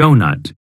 donut.